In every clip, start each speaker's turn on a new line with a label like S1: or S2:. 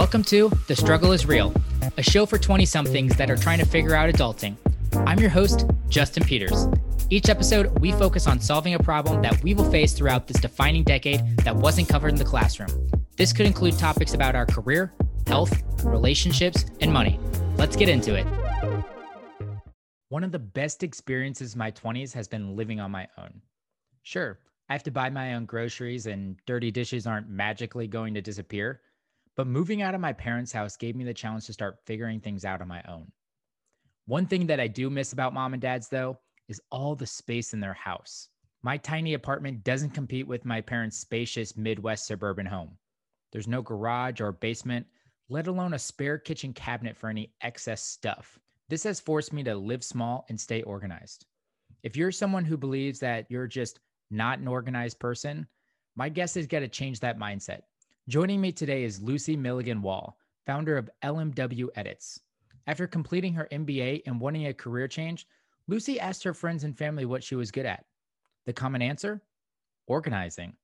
S1: Welcome to The Struggle is Real, a show for 20 somethings that are trying to figure out adulting. I'm your host, Justin Peters. Each episode, we focus on solving a problem that we will face throughout this defining decade that wasn't covered in the classroom. This could include topics about our career, health, relationships, and money. Let's get into it. One of the best experiences my 20s has been living on my own. Sure, I have to buy my own groceries, and dirty dishes aren't magically going to disappear but moving out of my parents' house gave me the challenge to start figuring things out on my own. One thing that I do miss about mom and dad's, though, is all the space in their house. My tiny apartment doesn't compete with my parents' spacious Midwest suburban home. There's no garage or basement, let alone a spare kitchen cabinet for any excess stuff. This has forced me to live small and stay organized. If you're someone who believes that you're just not an organized person, my guess is got to change that mindset. Joining me today is Lucy Milligan Wahl, founder of LMW Edits. After completing her MBA and wanting a career change, Lucy asked her friends and family what she was good at. The common answer? Organizing.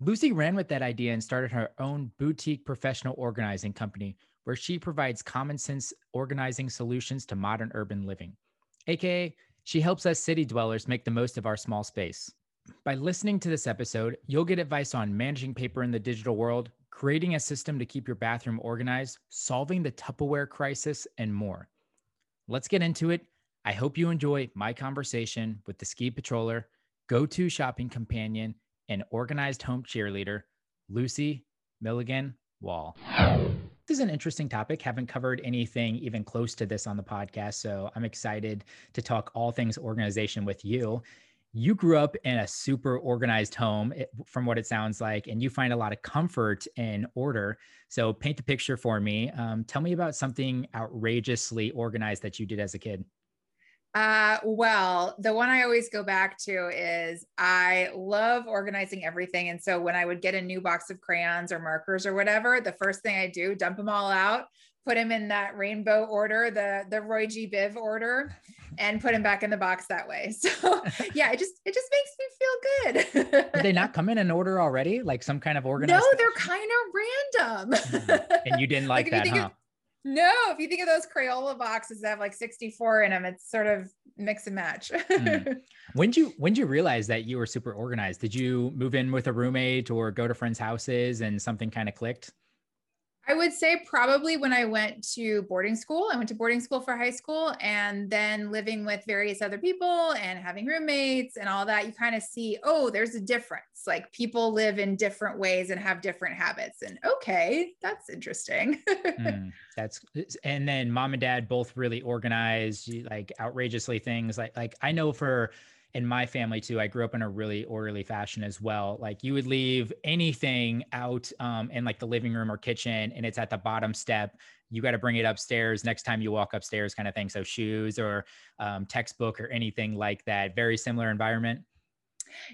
S1: Lucy ran with that idea and started her own boutique professional organizing company where she provides common sense organizing solutions to modern urban living. AKA, she helps us city dwellers make the most of our small space. By listening to this episode, you'll get advice on managing paper in the digital world, creating a system to keep your bathroom organized, solving the Tupperware crisis, and more. Let's get into it. I hope you enjoy my conversation with the ski patroller, go to shopping companion, and organized home cheerleader, Lucy Milligan Wahl. This is an interesting topic. Haven't covered anything even close to this on the podcast. So I'm excited to talk all things organization with you you grew up in a super organized home eh, from what it sounds like and you find a lot of comfort in order so paint the picture for me um, tell me about something outrageously organized that you did as a kid
S2: uh, well, the one I always go back to is I love organizing everything. And so when I would get a new box of crayons or markers or whatever, the first thing I do, dump them all out, put him in that rainbow order, the the Roy G. Biv order, and put him back in the box that way. So yeah, it just it just makes me feel
S1: good. Did they not come in an order already? Like some kind of organized?
S2: No, they're kind of random.
S1: Mm-hmm. and you didn't like, like that, huh?
S2: Of, no, if you think of those Crayola boxes that have like 64 in them, it's sort of mix and match. mm.
S1: When did you when did you realize that you were super organized? Did you move in with a roommate or go to friends' houses and something kind of clicked?
S2: I would say probably when I went to boarding school. I went to boarding school for high school and then living with various other people and having roommates and all that, you kind of see, oh, there's a difference. Like people live in different ways and have different habits. And okay, that's interesting. mm,
S1: that's and then mom and dad both really organized, like outrageously things. Like like I know for in my family too, I grew up in a really orderly fashion as well. Like you would leave anything out um, in like the living room or kitchen, and it's at the bottom step. You got to bring it upstairs next time you walk upstairs, kind of thing. So shoes or um, textbook or anything like that. Very similar environment.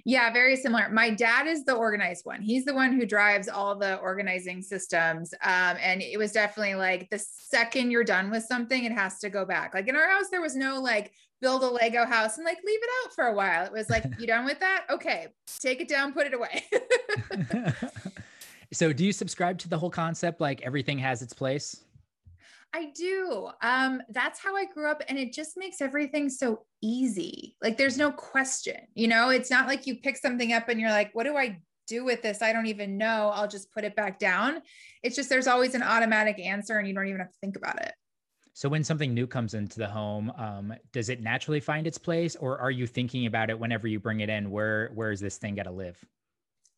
S2: Yeah, very similar. My dad is the organized one. He's the one who drives all the organizing systems. Um, and it was definitely like the second you're done with something, it has to go back. Like in our house, there was no like build a Lego house and like leave it out for a while. It was like, you done with that? Okay, take it down, put it away.
S1: so, do you subscribe to the whole concept like everything has its place?
S2: I do. Um, that's how I grew up, and it just makes everything so easy. Like, there's no question, you know, it's not like you pick something up and you're like, what do I do with this? I don't even know. I'll just put it back down. It's just there's always an automatic answer, and you don't even have to think about it.
S1: So when something new comes into the home, um, does it naturally find its place, or are you thinking about it whenever you bring it in? Where where is this thing got to live?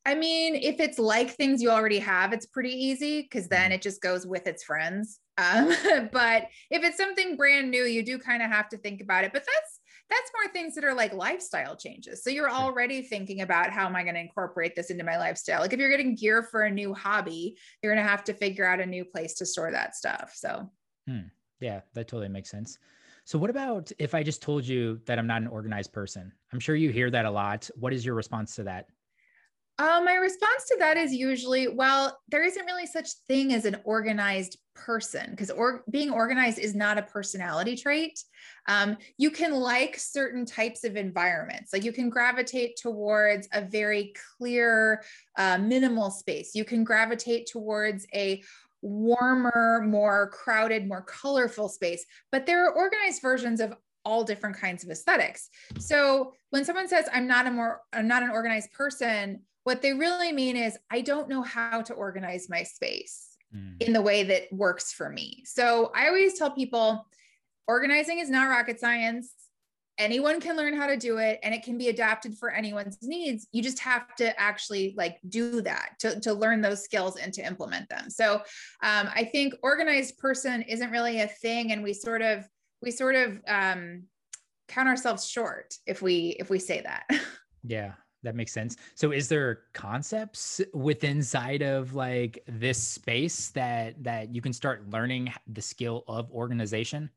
S2: I mean, if it's like things you already have, it's pretty easy because then mm-hmm. it just goes with its friends. Um, but if it's something brand new, you do kind of have to think about it. But that's that's more things that are like lifestyle changes. So you're already thinking about how am I going to incorporate this into my lifestyle? Like if you're getting gear for a new hobby, you're going to have to figure out a new place to store that stuff. So.
S1: Hmm. Yeah, that totally makes sense. So, what about if I just told you that I'm not an organized person? I'm sure you hear that a lot. What is your response to that?
S2: Uh, my response to that is usually, well, there isn't really such thing as an organized person because or, being organized is not a personality trait. Um, you can like certain types of environments, like you can gravitate towards a very clear, uh, minimal space. You can gravitate towards a warmer, more crowded, more colorful space. But there are organized versions of all different kinds of aesthetics. So when someone says I'm not a more I'm not an organized person, what they really mean is I don't know how to organize my space mm. in the way that works for me. So I always tell people organizing is not rocket science. Anyone can learn how to do it and it can be adapted for anyone's needs. You just have to actually like do that to, to learn those skills and to implement them. So um, i think organized person isn't really a thing and we sort of we sort of um, count ourselves short if we if we say that.
S1: Yeah that makes sense so is there concepts within inside of like this space that that you can start learning the skill of organization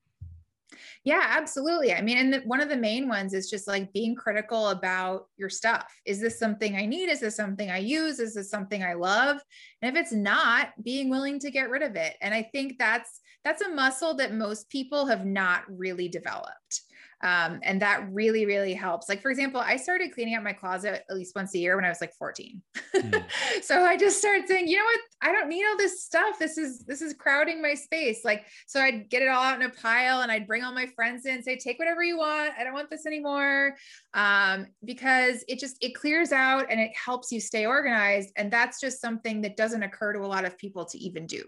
S2: yeah, absolutely. I mean, and the, one of the main ones is just like being critical about your stuff. Is this something I need? Is this something I use? Is this something I love? And if it's not, being willing to get rid of it. And I think that's that's a muscle that most people have not really developed. Um, and that really, really helps. Like, for example, I started cleaning out my closet at least once a year when I was like 14. Mm. so I just started saying, you know what? I don't need all this stuff. This is, this is crowding my space. Like, so I'd get it all out in a pile and I'd bring all my friends in, say, take whatever you want. I don't want this anymore. Um, because it just, it clears out and it helps you stay organized. And that's just something that doesn't occur to a lot of people to even do.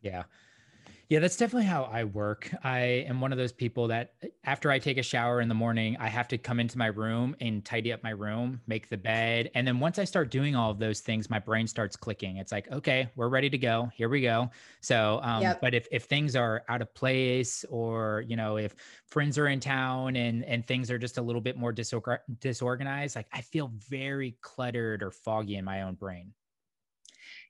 S1: Yeah. Yeah, that's definitely how I work. I am one of those people that uh, after I take a shower in the morning, I have to come into my room and tidy up my room, make the bed. And then once I start doing all of those things, my brain starts clicking. It's like, okay, we're ready to go. Here we go. So, um, yep. but if, if things are out of place or, you know, if friends are in town and, and things are just a little bit more disorg- disorganized, like I feel very cluttered or foggy in my own brain.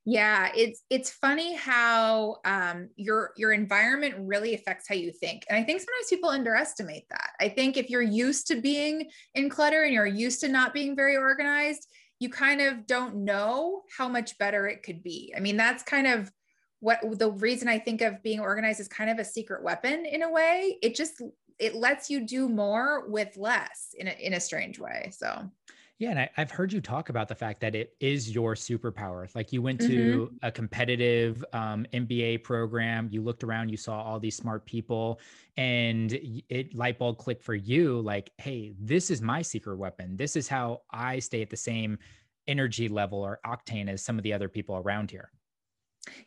S2: Yeah, it's it's funny how um, your your environment really affects how you think, and I think sometimes people underestimate that. I think if you're used to being in clutter and you're used to not being very organized, you kind of don't know how much better it could be. I mean, that's kind of what the reason I think of being organized is kind of a secret weapon in a way. It just it lets you do more with less in a, in a strange way. So
S1: yeah, and I, have heard you talk about the fact that it is your superpower. Like you went to mm-hmm. a competitive um, MBA program, you looked around, you saw all these smart people, and it light bulb clicked for you. Like, hey, this is my secret weapon. This is how I stay at the same energy level or octane as some of the other people around here.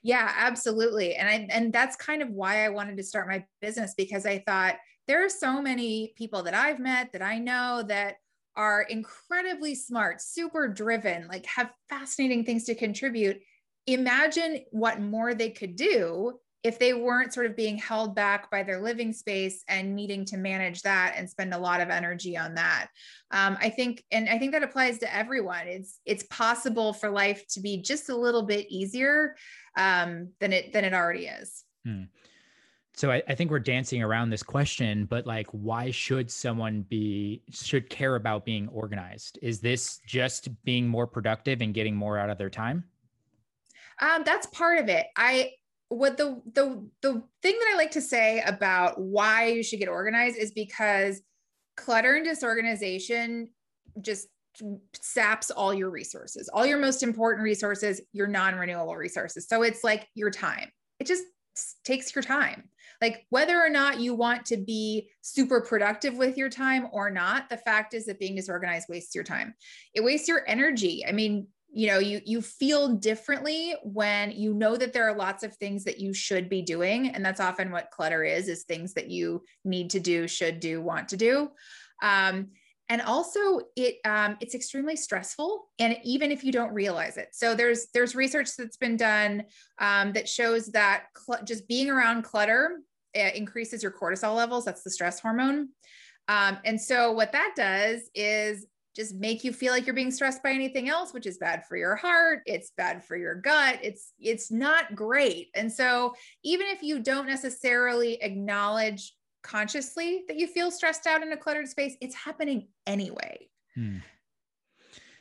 S2: Yeah, absolutely. And I and that's kind of why I wanted to start my business because I thought there are so many people that I've met that I know that are incredibly smart, super driven, like have fascinating things to contribute. Imagine what more they could do if they weren't sort of being held back by their living space and needing to manage that and spend a lot of energy on that. Um, i think and i think that applies to everyone. It's it's possible for life to be just a little bit easier um, than it than it already is. Hmm
S1: so I, I, think we're dancing around this question but like why should someone be should care about being organized? Is this just being more productive and getting more out of their time?
S2: Um, that's part of it. I what the the the thing that i like to say about why you should get organized is because clutter and disorganization just saps all your resources. All your most important resources your non-renewable resources. So it's like your time. It just takes your time. Like whether or not you want to be super productive with your time or not the fact is that being disorganized wastes your time. It wastes your energy. I mean you know you you feel differently when you know that there are lots of things that you should be doing and that's often what clutter is is things that you need to do should do want to do. Um, and also it um, it's extremely stressful and even if you don't realize it. So there's there's research that's been done um, that shows that cl- just being around clutter increases your cortisol levels. That's the stress hormone. Um, and so what that does is just make you feel like you're being stressed by anything else which is bad for your heart. It's bad for your gut. It's it's not great. And so even if you don't necessarily acknowledge consciously that you feel stressed out in a cluttered space, it's happening anyway. Hmm.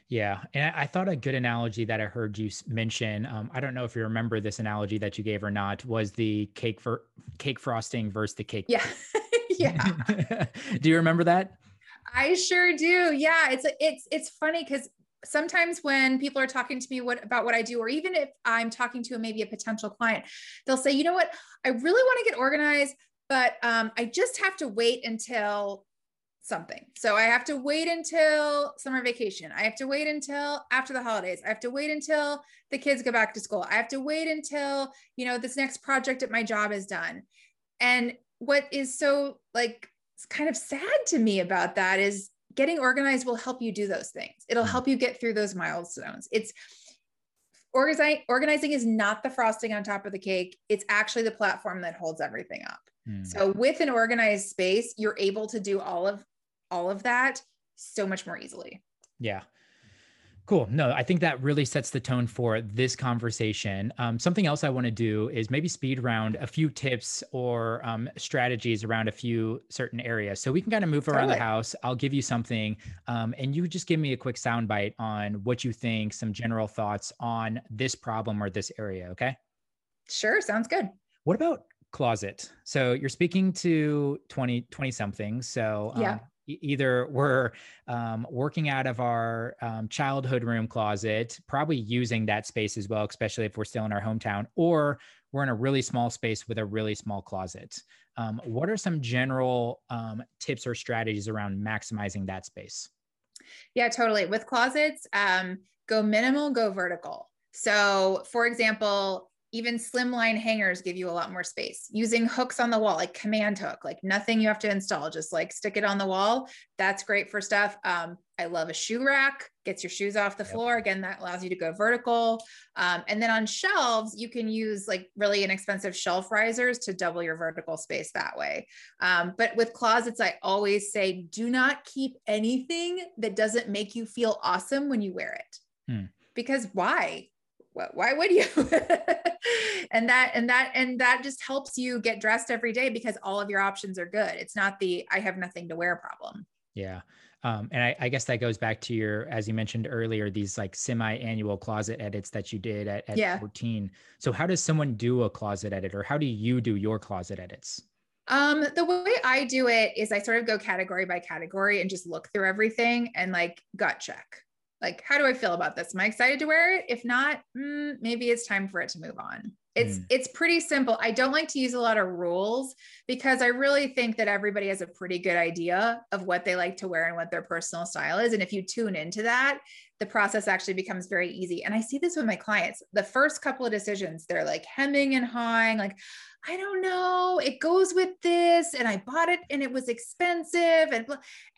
S1: Yeah. And I thought a good analogy that I heard you mention, um, I don't know if you remember this analogy that you gave or not, was the cake for cake frosting versus the cake.
S2: Yeah. yeah.
S1: do you remember that?
S2: I sure do. Yeah. It's, it's, it's funny because sometimes when people are talking to me what about what I do, or even if I'm talking to a, maybe a potential client, they'll say, you know what, I really want to get organized, but um, I just have to wait until something. So I have to wait until summer vacation. I have to wait until after the holidays. I have to wait until the kids go back to school. I have to wait until, you know, this next project at my job is done. And what is so like kind of sad to me about that is getting organized will help you do those things. It'll mm. help you get through those milestones. It's organizing organizing is not the frosting on top of the cake. It's actually the platform that holds everything up. Mm. So with an organized space, you're able to do all of all of that so much more easily.
S1: Yeah. Cool. No, I think that really sets the tone for this conversation. Um, something else I want to do is maybe speed around a few tips or um, strategies around a few certain areas. So we can kind of move around totally. the house. I'll give you something, um, and you just give me a quick soundbite on what you think, some general thoughts on this problem or this area. Okay.
S2: Sure. Sounds good.
S1: What about closet? So you're speaking to 20, 20 something. So
S2: yeah um,
S1: either we're um, working out of our um, childhood room closet, probably using that space as well, especially if we're still in our hometown, or we're in a really small space with a really small closet. Um, what are some general um, tips or strategies around maximizing that space?
S2: Yeah, totally. With closets, um, go minimal, go vertical. So, for example, even slimline hangers give you a lot more space. Using hooks on the wall like command hook like nothing you have to install just like stick it on the wall. That's great for stuff. Um, i love a shoe rack gets your shoes off the floor. Again that allows you to go vertical. Um, and then on shelves you can use like really inexpensive shelf risers to double your vertical space that way. Um, but with closets i always say do not keep anything that doesn't make you feel awesome when you wear it. Hmm. because why why would you? And that and that and that just helps you get dressed every day because all of your options are good. It's not the i have nothing to wear problem.
S1: Yeah. Um, and I, I, guess that goes back to your as you mentioned earlier these like semi-annual closet edits that you did at, at yeah. 14 so how does someone do a closet edit or how do you do your closet edits?
S2: Um, the way I do it is I sort of go category by category and just look through everything and like gut check like how do i feel about this? Am i excited to wear it? If not mm, maybe it's time for it to move on. It's mm. it's pretty simple. I don't like to use a lot of rules because i really think that everybody has a pretty good idea of what they like to wear and what their personal style is. And if you tune into that the process actually becomes very easy. And i see this with my clients. The first couple of decisions they're like hemming and hawing like I don't know, it goes with this and I bought it and it was expensive and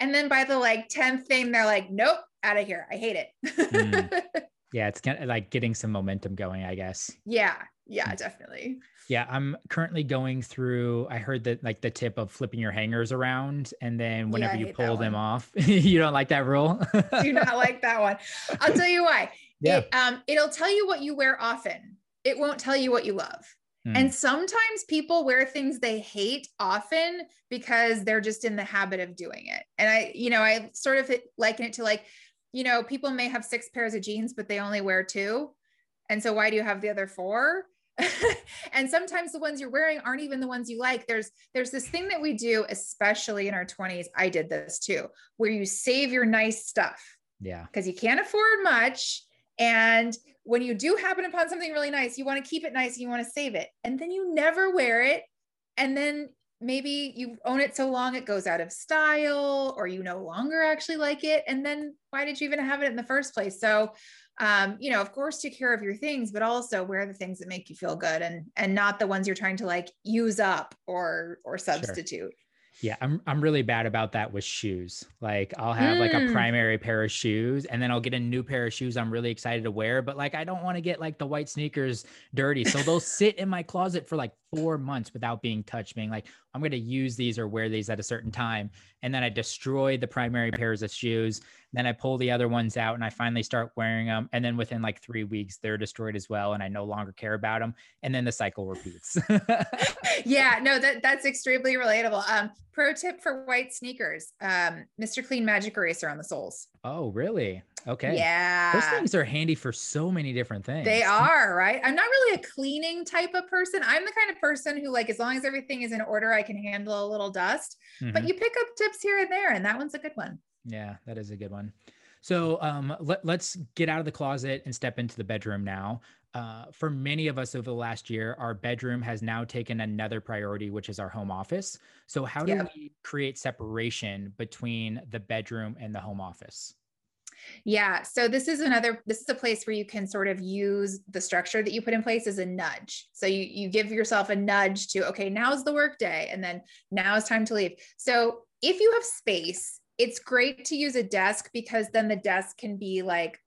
S2: and then by the like 10th thing they're like nope, out of here. I hate it.
S1: mm. Yeah, it's kind of like getting some momentum going, I guess.
S2: Yeah, yeah, mm. definitely.
S1: Yeah, I'm currently going through. I heard that like the tip of flipping your hangers around, and then whenever yeah, you pull them off, you don't like that rule.
S2: Do not like that one. I'll tell you why. Yeah. It, um, it'll tell you what you wear often. It won't tell you what you love. Mm. And sometimes people wear things they hate often because they're just in the habit of doing it. And I, you know, I sort of liken it to like you know, people may have six pairs of jeans, but they only wear two. And so why do you have the other four? and sometimes the ones you're wearing aren't even the ones you like. There's there's this thing that we do, especially in our 20s. I did this too, where you save your nice stuff.
S1: Yeah.
S2: Because you can't afford much. And when you do happen upon something really nice, you want to keep it nice and you want to save it. And then you never wear it. And then maybe you own it so long it goes out of style or you no longer actually like it and then why did you even have it in the first place so um, you know of course take care of your things but also wear the things that make you feel good and and not the ones you're trying to like use up or or substitute sure.
S1: Yeah, I'm I'm really bad about that with shoes. Like I'll have mm. like a hmm. primary pair of shoes and then I'll get a new pair of shoes I'm really excited to wear, but like I don't want to get like the white sneakers dirty. So they'll sit in my closet for like 4 months without being touched, being like I'm going to use these or wear these at a certain time. And then I destroy the primary pairs of shoes then I pull the other ones out and I finally start wearing them. And then within like three weeks, they're destroyed as well. And I no longer care about them. And then the cycle repeats.
S2: yeah, no, that, that's extremely relatable. Um, pro tip for white sneakers um, Mr. Clean Magic Eraser on the soles.
S1: Oh, really? Okay.
S2: Yeah.
S1: Those things are handy for so many different things.
S2: They are, right? I'm not really a cleaning type of person. I'm the kind of person who, like, as long as everything is in order, I can handle a little dust. Mm-hmm. But you pick up tips here and there, and that one's a good one.
S1: Yeah, that is a good one. So um, let, us get out of the closet and step into the bedroom now. Uh, for many of us over the last year, our bedroom has now taken another priority, which is our home office. So, how do yep. we create separation between the bedroom and the home office?
S2: Yeah. So this is another, this is a place where you can sort of use the structure that you put in place as a nudge. So you, you give yourself a nudge to, okay, now's the work day. And then now it's time to leave. So if you have space, it's great to use a desk because then the desk can be like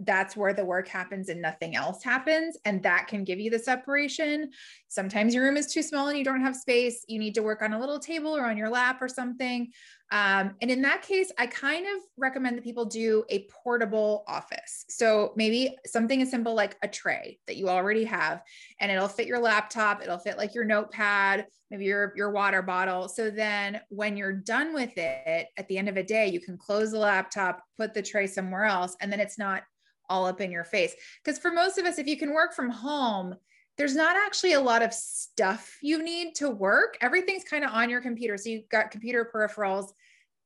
S2: that's where the work happens and nothing else happens. And that can give you the separation. Sometimes your room is too small and you don't have space. You need to work on a little table or on your lap or something. Um, and in that case, I kind of recommend that people do a portable office. So maybe something as simple like a tray that you already have, and it'll fit your laptop, it'll fit like your notepad, maybe your, your water bottle. So then when you're done with it at the end of a day, you can close the laptop, put the tray somewhere else, and then it's not all up in your face. Because for most of us, if you can work from home, there's not actually a lot of stuff you need to work. Everything's kind of on your computer. So you've got computer peripherals,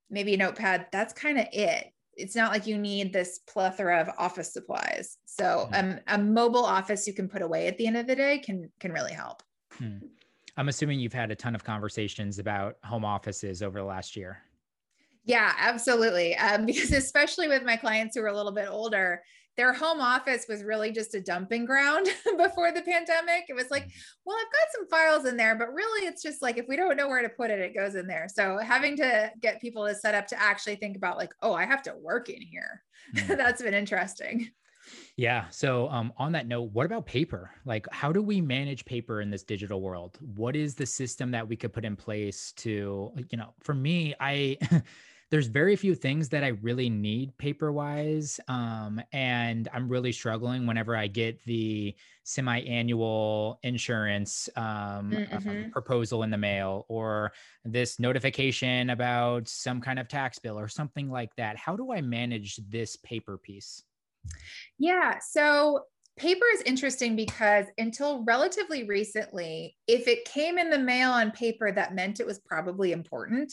S2: maybe a notepad. That's kind of it. It's not like you need this plethora of office supplies. So um, a mobile office you can put away at the end of the day can can really help. Hmm.
S1: I'm assuming you've had a ton of conversations about home offices over the last year.
S2: Yeah, absolutely. Um, because especially with my clients who are a little bit older, their home office was really just a dumping ground before the pandemic. It was like, well, I've got some files in there, but really it's just like if we don't know where to put it, it goes in there. So having to get people to set up to actually think about like, oh, I have to work in here. Mm. That's been interesting.
S1: Yeah. So, um, on that note, what about paper? Like, how do we manage paper in this digital world? What is the system that we could put in place to, you know, for me, I, there's very few things that I really need paper wise. Um, and I'm really struggling whenever I get the semi annual insurance um, mm-hmm. uh, proposal in the mail or this notification about some kind of tax bill or something like that. How do I manage this paper piece?
S2: Yeah. So paper is interesting because until relatively recently, if it came in the mail on paper, that meant it was probably important.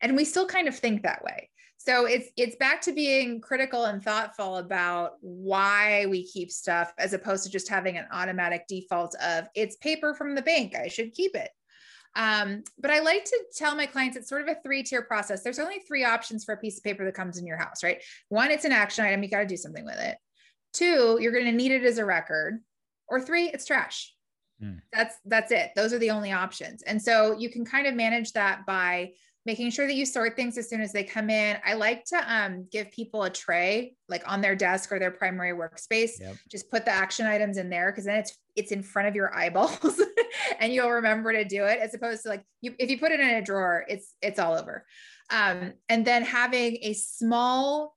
S2: And we still kind of think that way. So it's it's back to being critical and thoughtful about why we keep stuff as opposed to just having an automatic default of it's paper from the bank, I should keep it. Um, but I like to tell my clients it's sort of a three tier process. There's only three options for a piece of paper that comes in your house, right? One, it's an action item, you got to do something with it. Two, you're going to need it as a record. Or three, it's trash. Mm. That's that's it. Those are the only options. And so you can kind of manage that by making sure that you sort things as soon as they come in. I like to um, give people a tray like on their desk or their primary workspace. Yep. Just put the action items in there because then it's it's in front of your eyeballs and you'll remember to do it as opposed to like you if you put it in a drawer, it's it's all over. Um, and then having a small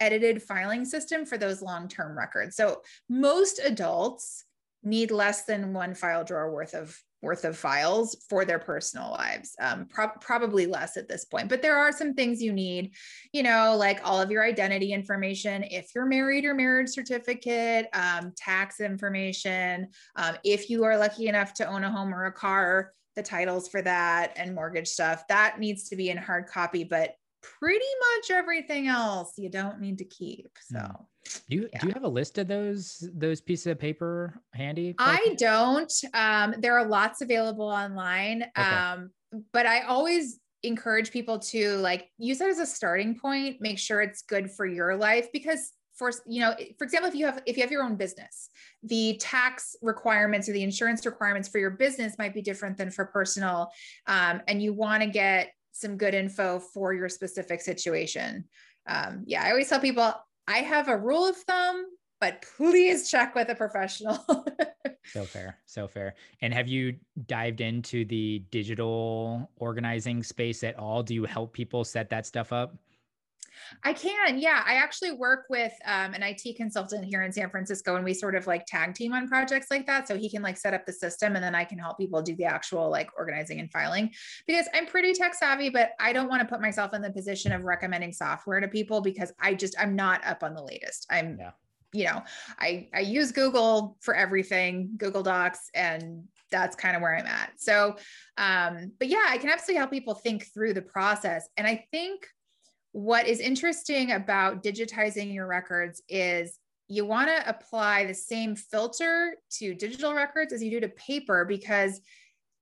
S2: edited filing system for those long-term records. So most adults need less than one file drawer worth of worth of files for their personal lives um, pro- probably less at this point but there are some things you need you know like all of your identity information if you're married your marriage certificate um, tax information um, if you are lucky enough to own a home or a car the titles for that and mortgage stuff that needs to be in hard copy but pretty much everything else you don't need to keep. So hmm.
S1: do you yeah. do you have a list of those those pieces of paper handy?
S2: I don't. Um, there are lots available online. Okay. Um, but I always encourage people to like use it as a starting point, make sure it's good for your life because for you know for example if you have if you have your own business the tax requirements or the insurance requirements for your business might be different than for personal um, and you want to get some good info for your specific situation. Um, yeah, I always tell people I have a rule of thumb, but please check with a professional.
S1: so fair, so fair. And have you dived into the digital organizing space at all? Do you help people set that stuff up?
S2: I can. Yeah. I actually work with um, an IT consultant here in San Francisco and we sort of like tag team on projects like that. So he can like set up the system and then I can help people do the actual like organizing and filing because I'm pretty tech savvy, but I don't want to put myself in the position of recommending software to people because I just, I'm not up on the latest. I'm, yeah. you know, I, I use Google for everything, Google Docs, and that's kind of where I'm at. So, um, but yeah, I can absolutely help people think through the process. And I think what is interesting about digitizing your records is you want to apply the same filter to digital records as you do to paper because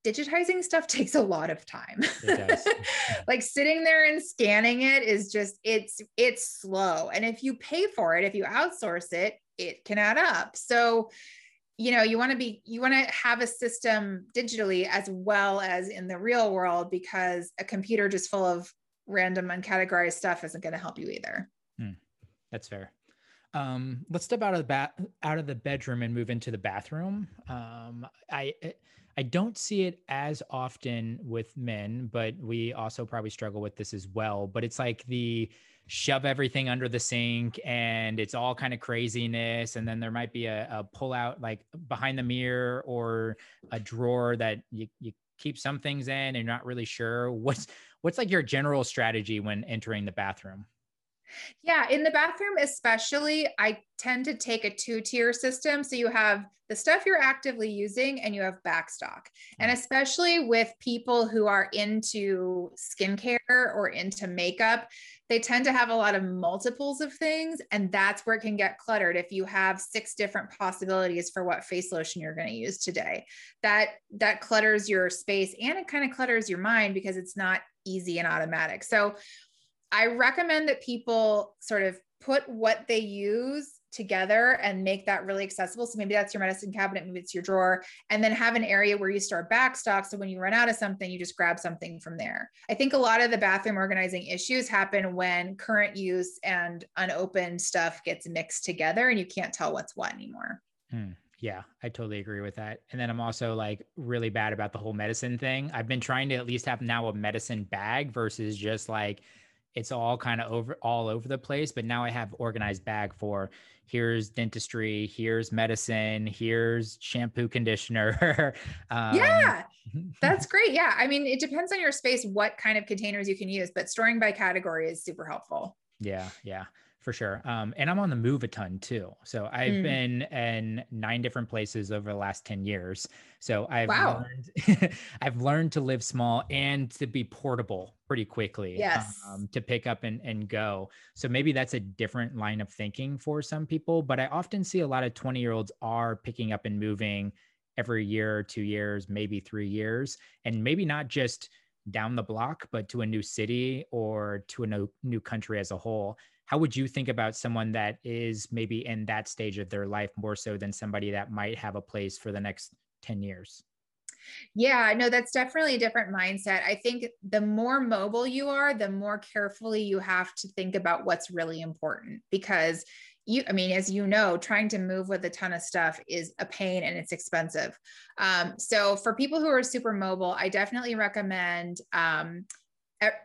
S2: digitizing stuff takes a lot of time. like sitting there and scanning it is just it's it's slow. And if you pay for it, if you outsource it, it can add up. So, you know, you want to be you want to have a system digitally as well as in the real world because a computer just full of random uncategorized stuff isn't going to help you either.
S1: Hmm. That's fair. Um, let's step out of the bat out of the bedroom and move into the bathroom. Um, I I don't see it as often with men, but we also probably struggle with this as well. But it's like the shove everything under the sink and it's all kind of craziness. And then there might be a, a pull out like behind the mirror or a drawer that you, you keep some things in and you're not really sure. What's what's like your general strategy when entering the bathroom?
S2: Yeah, in the bathroom, especially, I tend to take a two tier system. So you have the stuff you're actively using and you have backstock. And mm. especially with people who are into skincare or into makeup, they tend to have a lot of multiples of things. And that's where it can get cluttered if you have six different possibilities for what face lotion you're going to use today. That that clutters your space and it kind of clutters your mind because it's not easy and automatic. So I recommend that people sort of put what they use together and make that really accessible. So maybe that's your medicine cabinet, maybe it's your drawer, and then have an area where you store back stock. So when you run out of something, you just grab something from there. I think a lot of the bathroom organizing issues happen when current use and unopened stuff gets mixed together and you can't tell what's what anymore.
S1: Hmm. Yeah, I totally agree with that. And then I'm also like really bad about the whole medicine thing. I've been trying to at least have now a medicine bag versus just like it's all kind of over all over the place but now i have organized bag for here's dentistry here's medicine here's shampoo conditioner
S2: um, yeah that's great yeah i mean it depends on your space what kind of containers you can use but storing by category is super helpful
S1: yeah yeah for sure. Um, and I'm on the move a ton too. So I've mm. been in nine different places over the last 10 years. So I've wow. learned I've learned to live small and to be portable pretty quickly.
S2: Yes.
S1: Um, to pick up and, and go. So maybe that's a different line of thinking for some people. But I often see a lot of 20 year olds are picking up and moving every year, two years, maybe three years, and maybe not just down the block, but to a new city or to a new, new country as a whole how would you think about someone that is maybe in that stage of their life more so than somebody that might have a place for the next 10 years
S2: yeah, no, that's definitely a different mindset. I think the more mobile you are, the more carefully you have to think about what's really important because you, I mean, as you know, trying to move with a ton of stuff is a pain and it's expensive. Um, so for people who are super mobile, I definitely recommend um,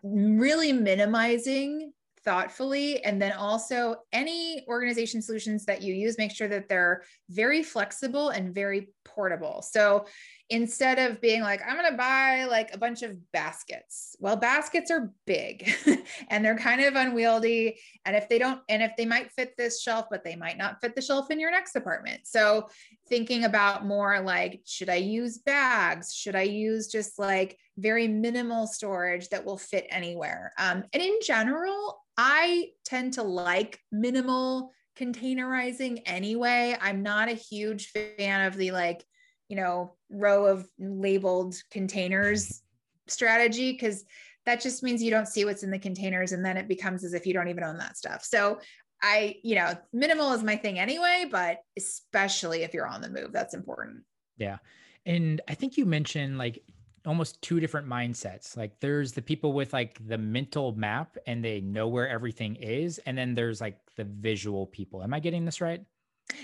S2: really minimizing thoughtfully. And then also, any organization solutions that you use, make sure that they're very flexible and very portable. So instead of being like, I'm going to buy like a bunch of baskets, well, baskets are big and they're kind of unwieldy. And if they don't, and if they might fit this shelf, but they might not fit the shelf in your next apartment. So thinking about more like, should I use bags? Should I use just like very minimal storage that will fit anywhere? Um, and in general, I tend to like minimal containerizing anyway. I'm not a huge fan of the like, you know, row of labeled containers strategy because that just means you don't see what's in the containers and then it becomes as if you don't even own that stuff. So I, you know, minimal is my thing anyway, but especially if you're on the move, that's important.
S1: Yeah. And I think you mentioned like almost two different mindsets. Like there's the people with like the mental map and they know where everything is. And then there's like the visual people. Am I getting this right?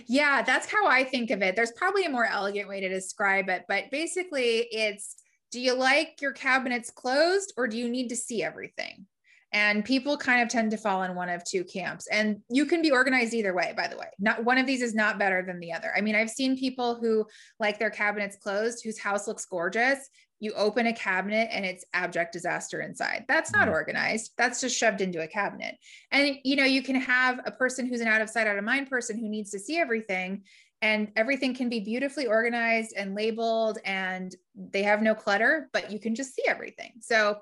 S2: Yeah, that's how I think of it. There's probably a more elegant way to describe it, but basically it's do you like your cabinets closed or do you need to see everything? And people kind of tend to fall in one of two camps. And you can be organized either way, by the way. Not one of these is not better than the other. I mean, I've seen people who like their cabinets closed, whose house looks gorgeous, you open a cabinet and it's abject disaster inside. That's not mm-hmm. organized. That's just shoved into a cabinet. And you know, you can have a person who's an out of sight, out of mind person who needs to see everything and everything can be beautifully organized and labeled and they have no clutter, but you can just see everything. So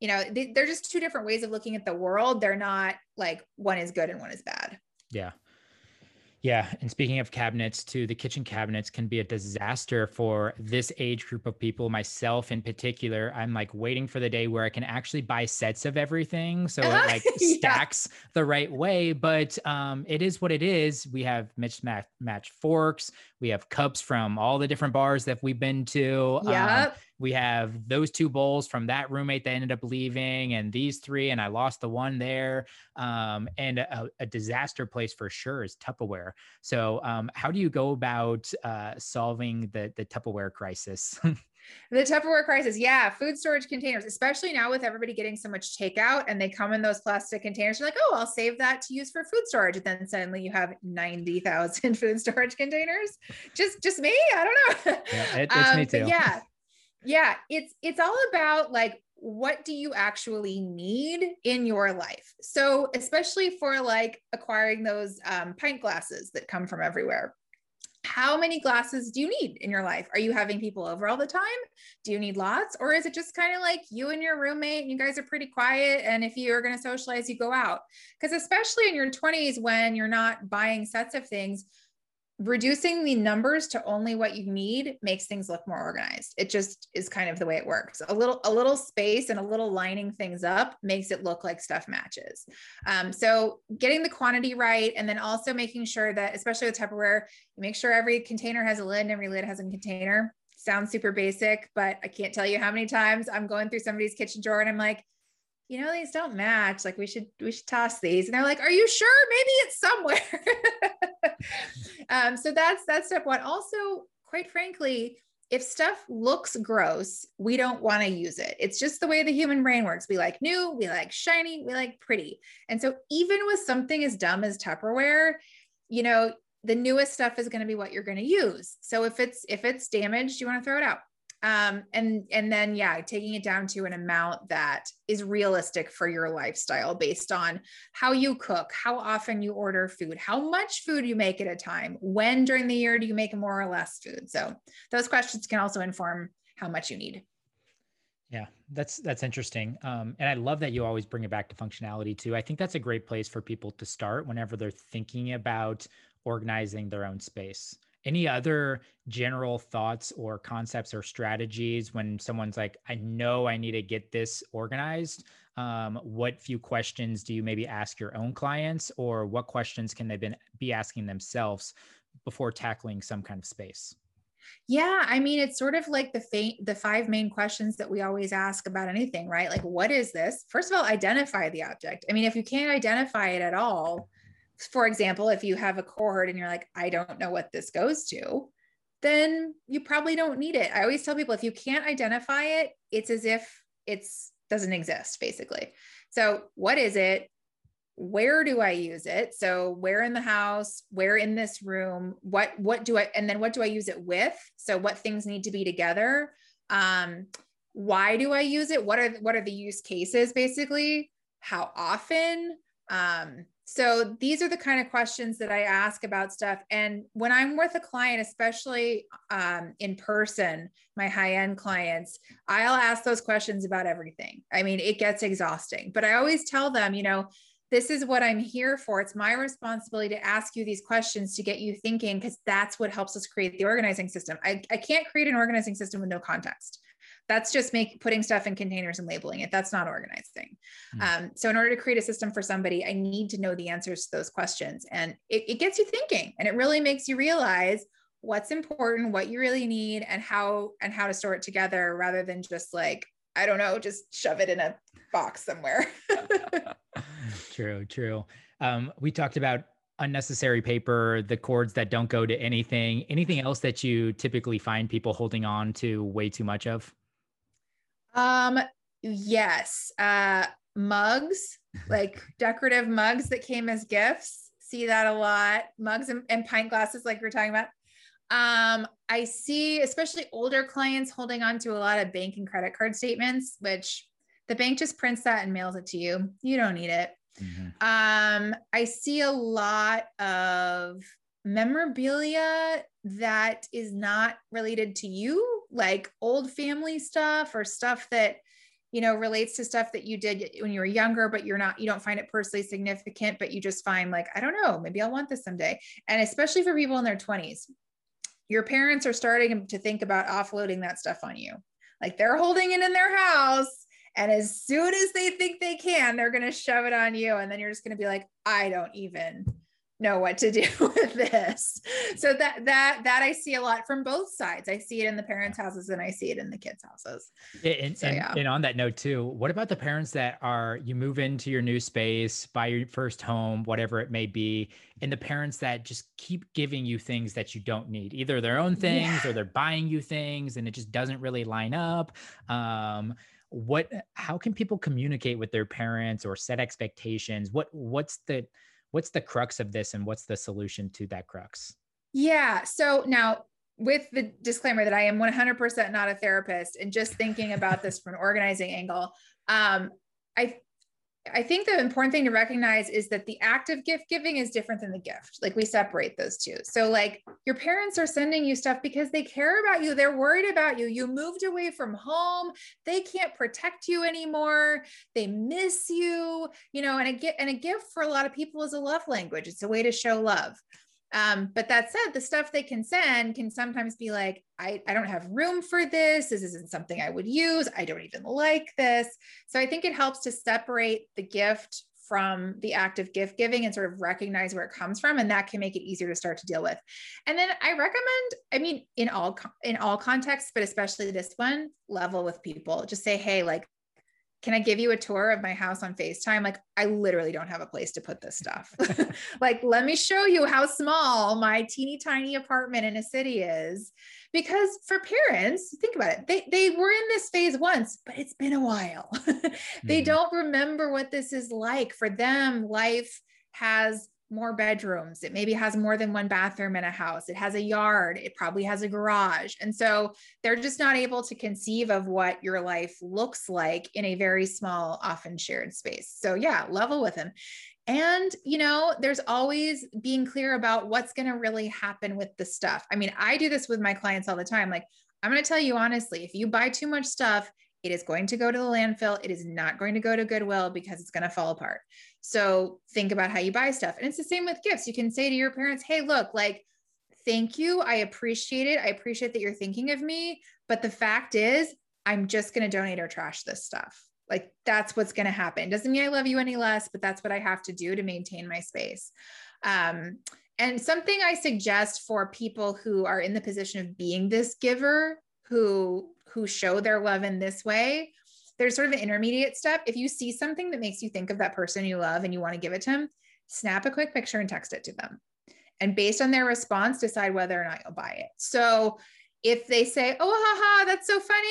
S2: you know, they, they're just two different ways of looking at the world. They're not like one is good and one is bad.
S1: Yeah. Yeah. And speaking of cabinets, too, the kitchen cabinets can be a disaster for this age group of people, myself in particular. I'm like waiting for the day where I can actually buy sets of everything. So it like yeah. stacks the right way. But um, it is what it is. We have mismatched match forks, we have cups from all the different bars that we've been to.
S2: Yeah. Um,
S1: we have those two bowls from that roommate that ended up leaving and these three and i lost the one there um, and a, a, disaster place for sure is tupperware so um, how do you go about uh, solving the, the tupperware crisis
S2: the Tupperware crisis. Yeah. Food storage containers, especially now with everybody getting so much takeout and they come in those plastic containers. You're like, oh, I'll save that to use for food storage. And then suddenly you have 90,000 food storage containers. Just, just me. I don't know.
S1: Yeah, it, it's um, me too.
S2: Yeah yeah it's it's all about like what do you actually need in your life so especially for like acquiring those um, pint glasses that come from everywhere how many glasses do you need in your life? Are you having people over all the time? Do you need lots? Or is it just kind of like you and your roommate, and you guys are pretty quiet? And if you're going to socialize, you go out? Because especially in your 20s, when you're not buying sets of things, reducing the numbers to only what you need makes things look more organized. It just is kind of the way it works. A little a little space and a little lining things up makes it look like stuff matches. Um, so getting the quantity right and then also making sure that especially with tupperware you make sure every container has a lid and every lid has a container. Sounds super basic but i can't tell you how many times i'm going through somebody's kitchen drawer and i'm like you know these don't match like we should we should toss these. And they're like are you sure? Maybe it's somewhere. Um, so that's that's step one. Also quite frankly if stuff looks gross we don't want to use it. It's just the way the human brain works. We like new we like shiny we like pretty. And so even with something as dumb as tupperware you know the newest stuff is going to be what you're going to use. So if it's if it's damaged you want to throw it out um, and and then yeah taking it down to an amount that is realistic for your lifestyle based on how you cook how often you order food how much food you make at a time when during the year do you make more or less food so those questions can also inform how much you need
S1: yeah, that's that's interesting, um, and I love that you always bring it back to functionality too. I think that's a great place for people to start whenever they're thinking about organizing their own space. Any other general thoughts or concepts or strategies when someone's like, I know I need to get this organized? Um, what few questions do you maybe ask your own clients, or what questions can they been, be asking themselves before tackling some kind of space?
S2: Yeah, I mean, it's sort of like the fa- the five main questions that we always ask about anything, right? Like, what is this? First of all, identify the object. I mean, if you can't identify it at all, for example, if you have a cord and you're like, I don't know what this goes to, then you probably don't need it. I always tell people if you can't identify it, it's as if it's doesn't exist basically. So, what is it? Where do I use it? So, where in the house, where in this room, what what do I and then what do I use it with? So, what things need to be together? Um why do I use it? What are what are the use cases basically? How often? Um so these are the kind of questions that I ask about stuff. And when I'm with a client, especially um, in person, my high end clients, I'll ask those questions about everything. I mean, it gets exhausting, but I always tell them, you know, this is what I'm here for. It's my responsibility to ask you these questions to get you thinking, because that's what helps us create the organizing system. I, I can't create an organizing system with no context that's just make putting stuff in containers and labeling it. That's not organizing mm. um, so in order to create a system for somebody i need to know the answers to those questions. And it, it gets you thinking and it really makes you realize what's important what you really need and how and how to store it together rather than just like i don't know just shove it in a box somewhere.
S1: True true. Um, we talked about unnecessary paper, the cords that don't go to anything, anything else that you typically find people holding on to way too much of?
S2: Um, yes. Uh, mugs, like decorative mugs that came as gifts. See that a lot. Mugs and, and pint glasses, like we are talking about. Um, I see, especially older clients holding on to a lot of bank and credit card statements, which the bank just prints that and mails it to you. You don't need it. Mm-hmm. Um, I see a lot of memorabilia that is not related to you, like old family stuff or stuff that you know, relates to stuff that you did when you were younger, but you're not, you don't find it personally significant, but you just find like, I don't know, maybe I'll want this someday. And especially for people in their 20s, your parents are starting to think about offloading that stuff on you. Like they're holding it in their house. And as soon as they think they can, they're going to shove it on you. And then you're just going to be like, I don't even know what to do with this. So that that that I see a lot from both sides. I see it in the parents' houses and I see it in the kids' houses.
S1: And, so, and, yeah. and on that note too, what about the parents that are you move into your new space, buy your first home, whatever it may be, and the parents that just keep giving you things that you don't need, either their own things yeah. or they're buying you things and it just doesn't really line up. Um, what how can people communicate with their parents or set expectations? What what's the what's the crux of this and what's the solution to that crux?
S2: Yeah. So now with the disclaimer that I am 100% not a therapist and just thinking about this from an organizing angle, um, I I think the important thing to recognize is that the act of gift giving is different than the gift. Like we separate those two. So, like your parents are sending you stuff because they care about you. They're worried about you. You moved away from home. They can't protect you anymore. They miss you. You know, and a gift and a gift for a lot of people is a love language. It's a way to show love. Um, but that said, the stuff they can send can sometimes be like, I, I don't have room for this. This isn't something I would use. I don't even like this. So I think it helps to separate the gift from the act of gift giving and sort of recognize where it comes from and that can make it easier to start to deal with and then i recommend i mean in all in all contexts but especially this one level with people just say hey like can I give you a tour of my house on FaceTime? Like, I literally don't have a place to put this stuff. like, let me show you how small my teeny tiny apartment in a city is. Because for parents, think about it, they, they were in this phase once, but it's been a while. they mm-hmm. don't remember what this is like. For them, life has more bedrooms. It maybe has more than one bathroom in a house. It has a yard. It probably has a garage. And so they're just not able to conceive of what your life looks like in a very small, often shared space. So, yeah, level with them. And, you know, there's always being clear about what's going to really happen with the stuff. I mean, I do this with my clients all the time. Like, I'm going to tell you honestly, if you buy too much stuff, it is going to go to the landfill. It is not going to go to Goodwill because it's going to fall apart. So think about how you buy stuff. And it's the same with gifts. You can say to your parents, hey, look, like, thank you. I appreciate it. I appreciate that you're thinking of me. But the fact is, I'm just going to donate or trash this stuff. Like, that's what's going to happen. Doesn't mean I love you any less, but that's what I have to do to maintain my space. Um, and something I suggest for people who are in the position of being this giver, who who show their love in this way there's sort of an intermediate step. If you see something that makes you think of that person you love and you want to give it to them, snap a quick picture and text it to them. And based on their response, decide whether or not you'll buy it. So if they say, oh, haha, that's so funny,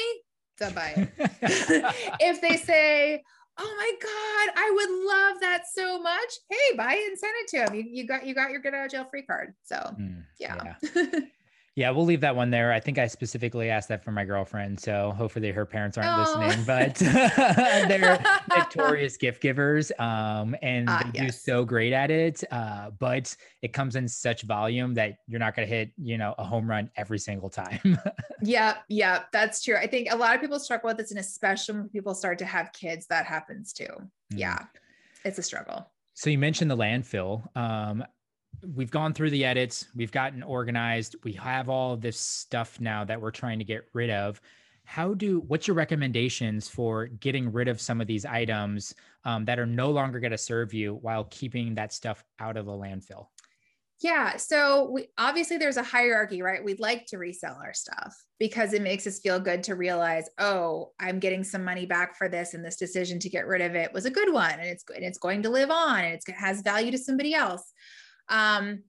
S2: they'll buy it. if they say, oh my God, I would love that so much, hey, buy it and send it to them. You, you got you got your get out of jail free card. So mm, yeah. yeah.
S1: Yeah, we'll leave that one there. I think I specifically asked that for my girlfriend, so hopefully her parents aren't oh. listening. But they're victorious gift givers, um, and uh, they yes. do so great at it. Uh, but it comes in such volume that you're not going to hit, you know, a home run every single time.
S2: yeah, yeah, that's true. I think a lot of people struggle with this, and especially when people start to have kids, that happens too. Mm. Yeah, it's a struggle.
S1: So you mentioned the landfill. Um, we've gone through the edits, we've gotten organized, we have all this stuff now that we're trying to get rid of. How do what's your recommendations for getting rid of some of these items um, that are no longer going to serve you while keeping that stuff out of the landfill?
S2: Yeah. So we obviously there's a hierarchy, right? We'd like to resell our stuff because it makes us feel good to realize, oh, I'm getting some money back for this, and this decision to get rid of it was a good one, and it's and it's going to live on, and it has value to somebody else. Um,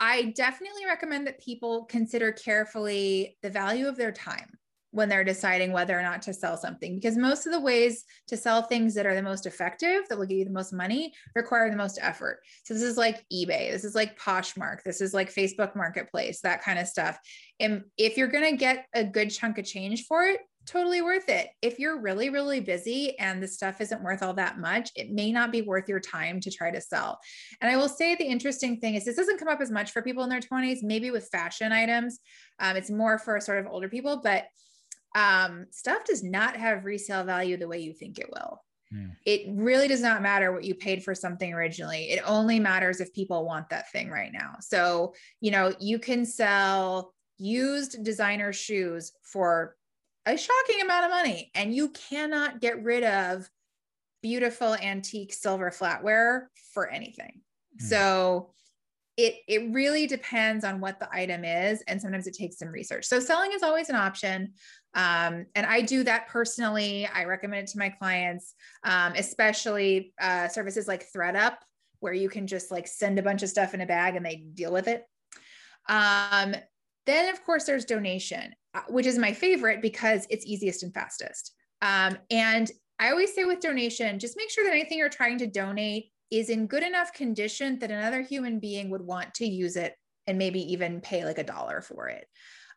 S2: I definitely recommend that people consider carefully the value of their time when they're deciding whether or not to sell something because most of the ways to sell things that are the most effective that will give you the most money require the most effort. So this is like ebay this is like poshmark this is like facebook marketplace that kind of stuff. And if you're going to get a good chunk of change for it totally worth it. If you're really, really busy and the stuff isn't worth all that much, it may not be worth your time to try to sell. And I will say the interesting thing is this doesn't come up as much for people in their 20s, maybe with fashion items. Um, it's more for sort of older people, but um, stuff does not have resale value the way you think it will.
S1: Hmm.
S2: It really does not matter what you paid for something originally. It only matters if people want that thing right now. So, you know, you can sell used designer shoes for a shocking amount of money and you cannot get rid of beautiful antique silver flatware for anything.
S1: Hmm.
S2: So, it it really depends on what the item is and sometimes it takes some research so selling is always an option um, and i do that personally i recommend it to my clients um, especially uh, services like thredup where you can just like send a bunch of stuff in a bag and they deal with it um, then of course there's donation which is my favorite because it's easiest and fastest um, and i always say with donation just make sure that anything you're trying to donate is in good enough condition that another human being would want to use it and maybe even pay like a dollar for it.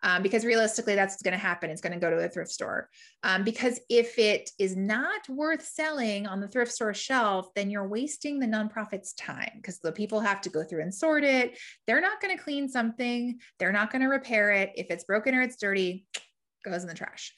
S2: Um, because realistically, that's going to happen. It's going to go to a thrift store. Um, because if it is not worth selling on the thrift store shelf, then you're wasting the nonprofit's time because the people have to go through and sort it. They're not going to clean something, they're not going to repair it. If it's broken or it's dirty, goes in the trash.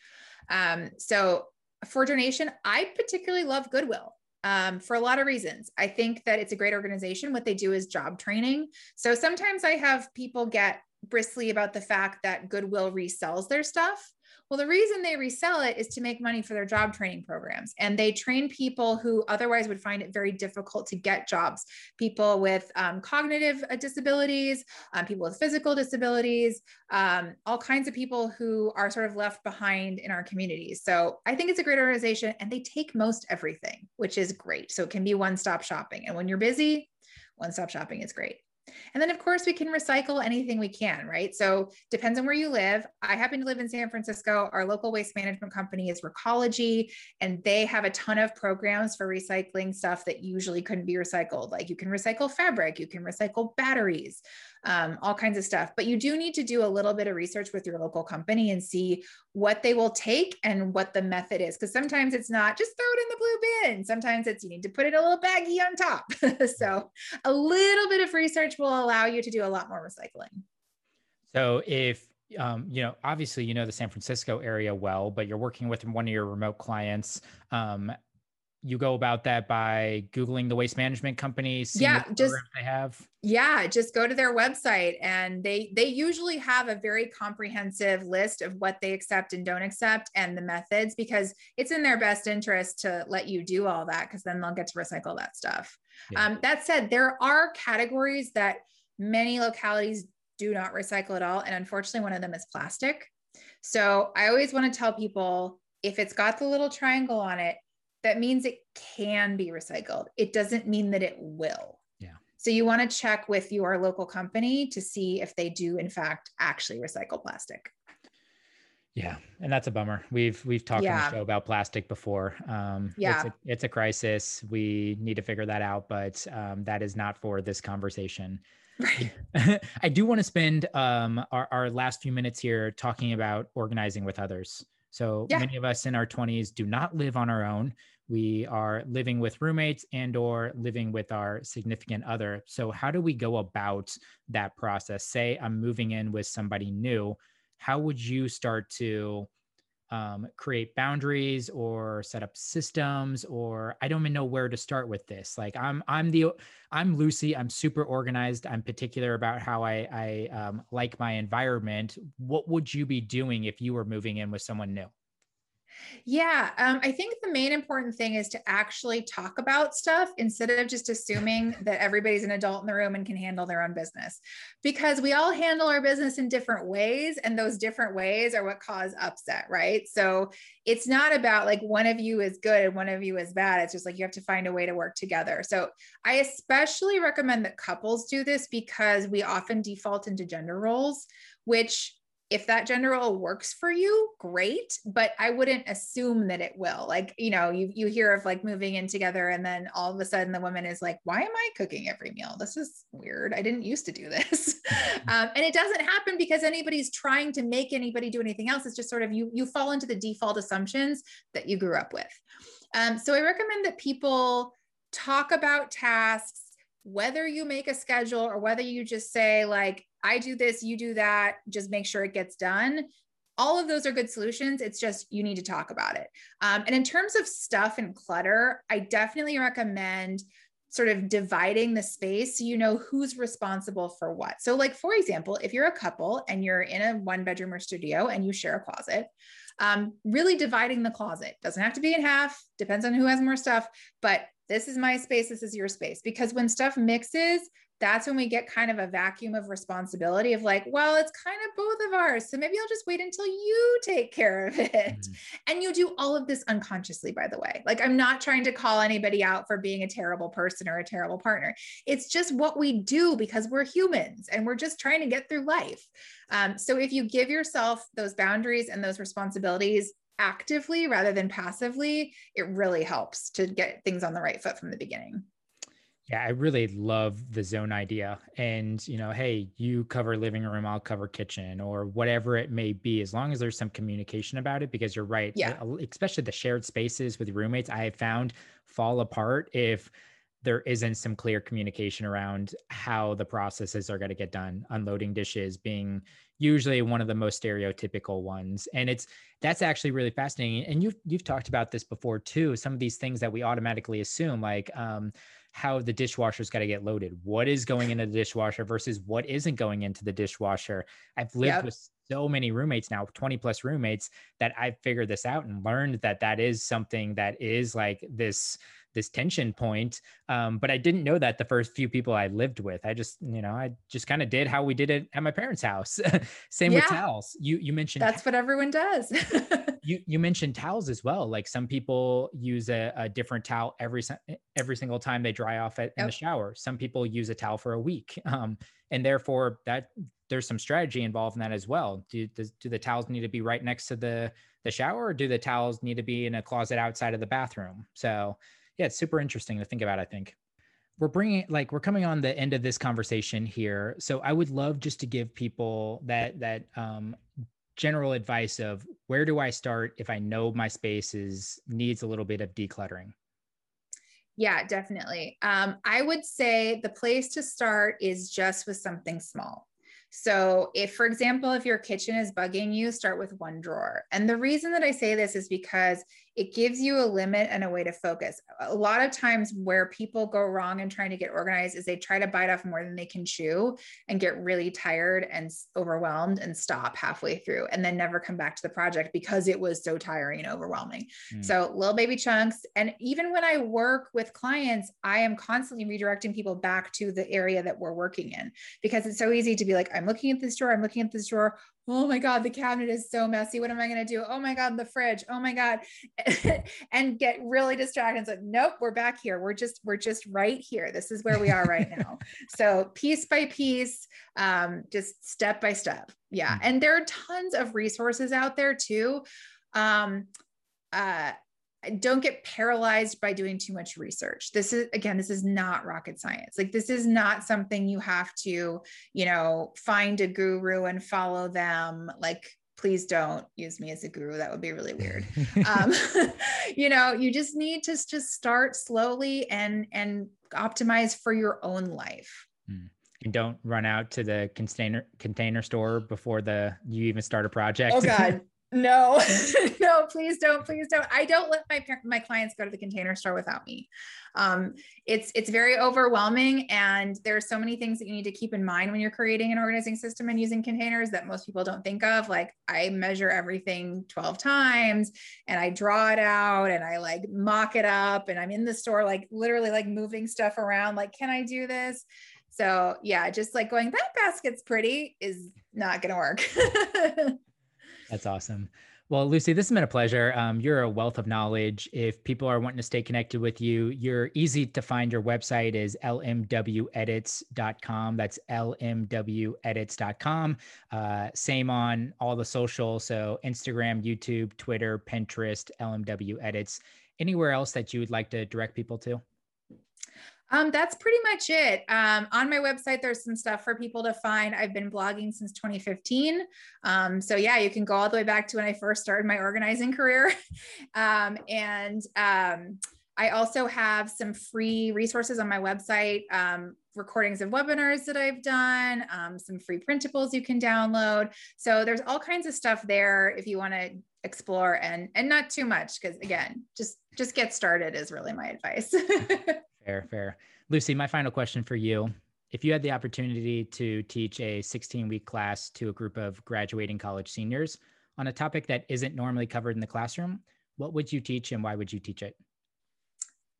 S2: Um, so for donation, I particularly love Goodwill um, for a lot of reasons. I think that it's a great organization. What they do is job training. So sometimes I have people get bristly about the fact that Goodwill resells their stuff. Well, the reason they resell it is to make money for their job training programs. And they train people who otherwise would find it very difficult to get jobs people with um, cognitive uh, disabilities, um, people with physical disabilities, um, all kinds of people who are sort of left behind in our communities. So I think it's a great organization and they take most everything, which is great. So it can be one stop shopping. And when you're busy, one stop shopping is great. And then, of course, we can recycle anything we can, right? So, depends on where you live. I happen to live in San Francisco. Our local waste management company is Recology, and they have a ton of programs for recycling stuff that usually couldn't be recycled. Like you can recycle fabric, you can recycle batteries, um, all kinds of stuff. But you do need to do a little bit of research with your local company and see what they will take and what the method is. Because sometimes it's not just throw it in the blue bin. Sometimes it's you need to put it a little baggy on top. so a little bit of research will allow you to do a lot more recycling.
S1: So if um, you know, obviously you know the San Francisco area well, but you're working with one of your remote clients. Um, you go about that by googling the waste management companies
S2: yeah just
S1: they have?
S2: Yeah just go to their website and they they usually have a very comprehensive list of what they accept and don't accept and the methods because it's in their best interest to let you do all that because then they'll get to recycle that stuff. Yeah. um, that said there are categories that many localities do not recycle at all and unfortunately one of them is plastic. So i always want to tell people if it's got the little triangle on it that means it can be recycled. It doesn't mean that it will.
S1: Yeah.
S2: So you want to check with your local company to see if they do in fact actually recycle plastic.
S1: Yeah, and that's a bummer. We've we've talked yeah. on the show about plastic before. Um,
S2: yeah,
S1: it's a, it's a, crisis. We need to figure that out, but um, that is not for this conversation.
S2: Right.
S1: I do want to spend um, our, our last few minutes here talking about organizing with others. So yeah. many of us in our 20s do not live on our own. We are living with roommates and or living with our significant other. So how do we go about that process? Say I'm moving in with somebody new. How would you start to um, create boundaries or set up systems or i don't even know where to start with this. Like i'm i'm the i'm lucy i'm super organized i'm particular about how i i um, like my environment. What would you be doing if you were moving in with someone new
S2: yeah, um, I think the main important thing is to actually talk about stuff instead of just assuming that everybody's an adult in the room and can handle their own business. Because we all handle our business in different ways, and those different ways are what cause upset, right? So it's not about like one of you is good and one of you is bad. It's just like you have to find a way to work together. So I especially recommend that couples do this because we often default into gender roles, which if that general works for you, great. But I wouldn't assume that it will. Like, you know, you you hear of like moving in together, and then all of a sudden the woman is like, "Why am I cooking every meal? This is weird. I didn't used to do this." um, and it doesn't happen because anybody's trying to make anybody do anything else. It's just sort of you you fall into the default assumptions that you grew up with. Um, so I recommend that people talk about tasks whether you make a schedule or whether you just say like I do this, you do that, just make sure it gets done. all of those are good solutions. It's just you need to talk about it. Um, and in terms of stuff and clutter, I definitely recommend sort of dividing the space so you know who's responsible for what. So, like, for example, if you're a couple and you're in a one bedroom or studio and you share a closet, um, really dividing the closet doesn't have to be in half, depends on who has more stuff, but this is my space, this is your space. Because when stuff mixes, that's when we get kind of a vacuum of responsibility of like, well, it's kind of both of ours. So maybe I'll just wait until you take care of it. Mm-hmm. And you do all of this unconsciously, by the way. Like, I'm not trying to call anybody out for being a terrible person or a terrible partner. It's just what we do because we're humans and we're just trying to get through life. Um, so if you give yourself those boundaries and those responsibilities, actively rather than passively, it really helps to get things on the right foot from the beginning.
S1: Yeah, I really love the zone idea. And, you know, hey, you cover living room, I'll cover kitchen or whatever it may be, as long as there's some communication about it, because you're right.
S2: Yeah.
S1: Especially the shared spaces with roommates, I have found fall apart if there isn't some clear communication around how the processes are going to get done. Unloading dishes being usually one of the most stereotypical ones. And it's, that's actually really fascinating. And you've, you've talked about this before too. Some of these things that we automatically assume, like, um, how the dishwasher's got to get loaded. What is going into the dishwasher versus what isn't going into the dishwasher? I've lived yep. with so many roommates now, 20 plus roommates, that I've figured this out and learned that that is something that is like this this tension point. Um, but I didn't know that the first few people I lived with. I just, you know, I just kind of did how we did it at my parents' house. Same yeah. with towels. You you mentioned
S2: that's what everyone does.
S1: you you mentioned towels as well. Like some people use a, a different towel every every single time they dry off at, yep. in the shower. Some people use a towel for a week, um, and therefore that there's some strategy involved in that as well. Do does, do the towels need to be right next to the the shower, or do the towels need to be in a closet outside of the bathroom? So yeah, it's super interesting to think about. I think we're bringing like we're coming on the end of this conversation here so i would love just to give people that that um, general advice of where do I start if I know my space is needs a little bit of decluttering?
S2: Yeah, definitely. Um, I would say the place to start is just with something small. So, if, for example, if your kitchen is bugging you, start with one drawer. And the reason that I say this is because it gives you a limit and a way to focus. A lot of times, where people go wrong in trying to get organized is they try to bite off more than they can chew and get really tired and overwhelmed and stop halfway through and then never come back to the project because it was so tiring and overwhelming. Mm. So, little baby chunks. And even when I work with clients, I am constantly redirecting people back to the area that we're working in because it's so easy to be like, I'm looking at this drawer, I'm looking at this drawer oh my god the cabinet is so messy. What am i going to do? Oh my god the fridge. Oh my god. And get really distracted. So nope we're back here. We're just we're just right here. This is where we are right now. So piece by piece um, just step by step. Yeah. Mm-hmm. and there are tons of resources out there too. Um, uh, don't get paralyzed by doing too much research. This is again, this is not rocket science. Like this is not something you have to, you know, find a guru and follow them. Like, please don't use me as a guru. That would be really weird. um, you know, you just need to just start slowly and and optimize for your own life.
S1: Hmm. And don't run out to the container container store before the you even start a project.
S2: Oh God. no no please don't please don't. I don't let my my clients go to the container store without me. Um, it's it's very overwhelming and there are so many things that you need to keep in mind when you're creating an organizing system and using containers that most people don't think of. Like i measure everything 12 times and i draw it out and i like mock it up and i'm in the store like literally like moving stuff around like can i do this? So yeah just like going that basket's pretty is not to work
S1: That's awesome. Well, Lucy, this has been a pleasure. Um, you're a wealth of knowledge. If people are wanting to stay connected with you, you're easy to find. Your website is lmwedits.com. That's lmwedits.com. Uh, same on all the social. So Instagram, YouTube, Twitter, Pinterest, LMW Edits. Anywhere else that you would like to direct people to?
S2: Um, that's pretty much it. Um, on my website, there's some stuff for people to find. I've been blogging since 2015. Um, so yeah, you can go all the way back to when I first started my organizing career. Um, and um, I also have some free resources on my website, um, recordings of webinars that I've done, some free printables you can download. So there's all kinds of stuff there if you want to explore and and not too much because again, just just get started is really my advice.
S1: fair, fair. Lucy, my final question for you. If you had the opportunity to teach a 16 week class to a group of graduating college seniors on a topic that isn't normally covered in the classroom, what would you teach and why would you teach it?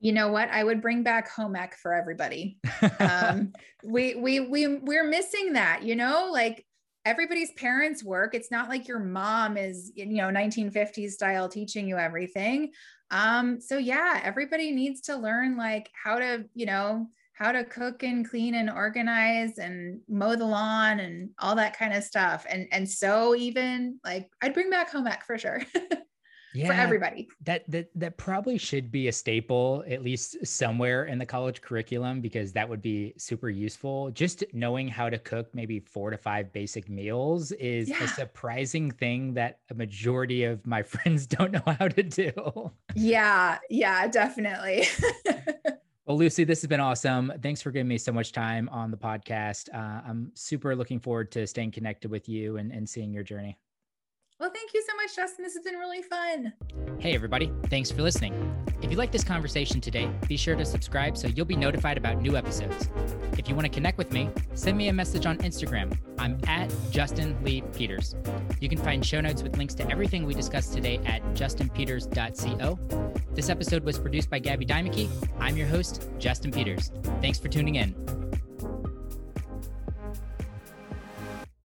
S2: you know what i would bring back home ec for everybody um, we we we we're missing that you know like everybody's parents work. It's not like your mom is you know 1950s style teaching you everything. Um so yeah everybody needs to learn like how to you know how to cook and clean and organize and mow the lawn and all that kind of stuff. And and so even like i'd bring back home ec for sure yeah, for everybody.
S1: That that that probably should be a staple, at least somewhere in the college curriculum, because that would be super useful. Just knowing how to cook maybe four to five basic meals is yeah. a surprising thing that a majority of my friends don't know how to do.
S2: Yeah, yeah, definitely.
S1: Well, Lucy, this has been awesome. Thanks for giving me so much time on the podcast. Uh, I'm super looking forward to staying connected with you and, and seeing your journey.
S2: Well, thank you so much, Justin. This has been really fun.
S1: Hey, everybody. Thanks for listening. If you like this conversation today, be sure to subscribe so you'll be notified about new episodes. If you want to connect with me, send me a message on Instagram. I'm at Justin Lee Peters. You can find show notes with links to everything we discussed today at justinpeters.co. This episode was produced by Gabby Dimeke. I'm your host, Justin Peters. Thanks for tuning in.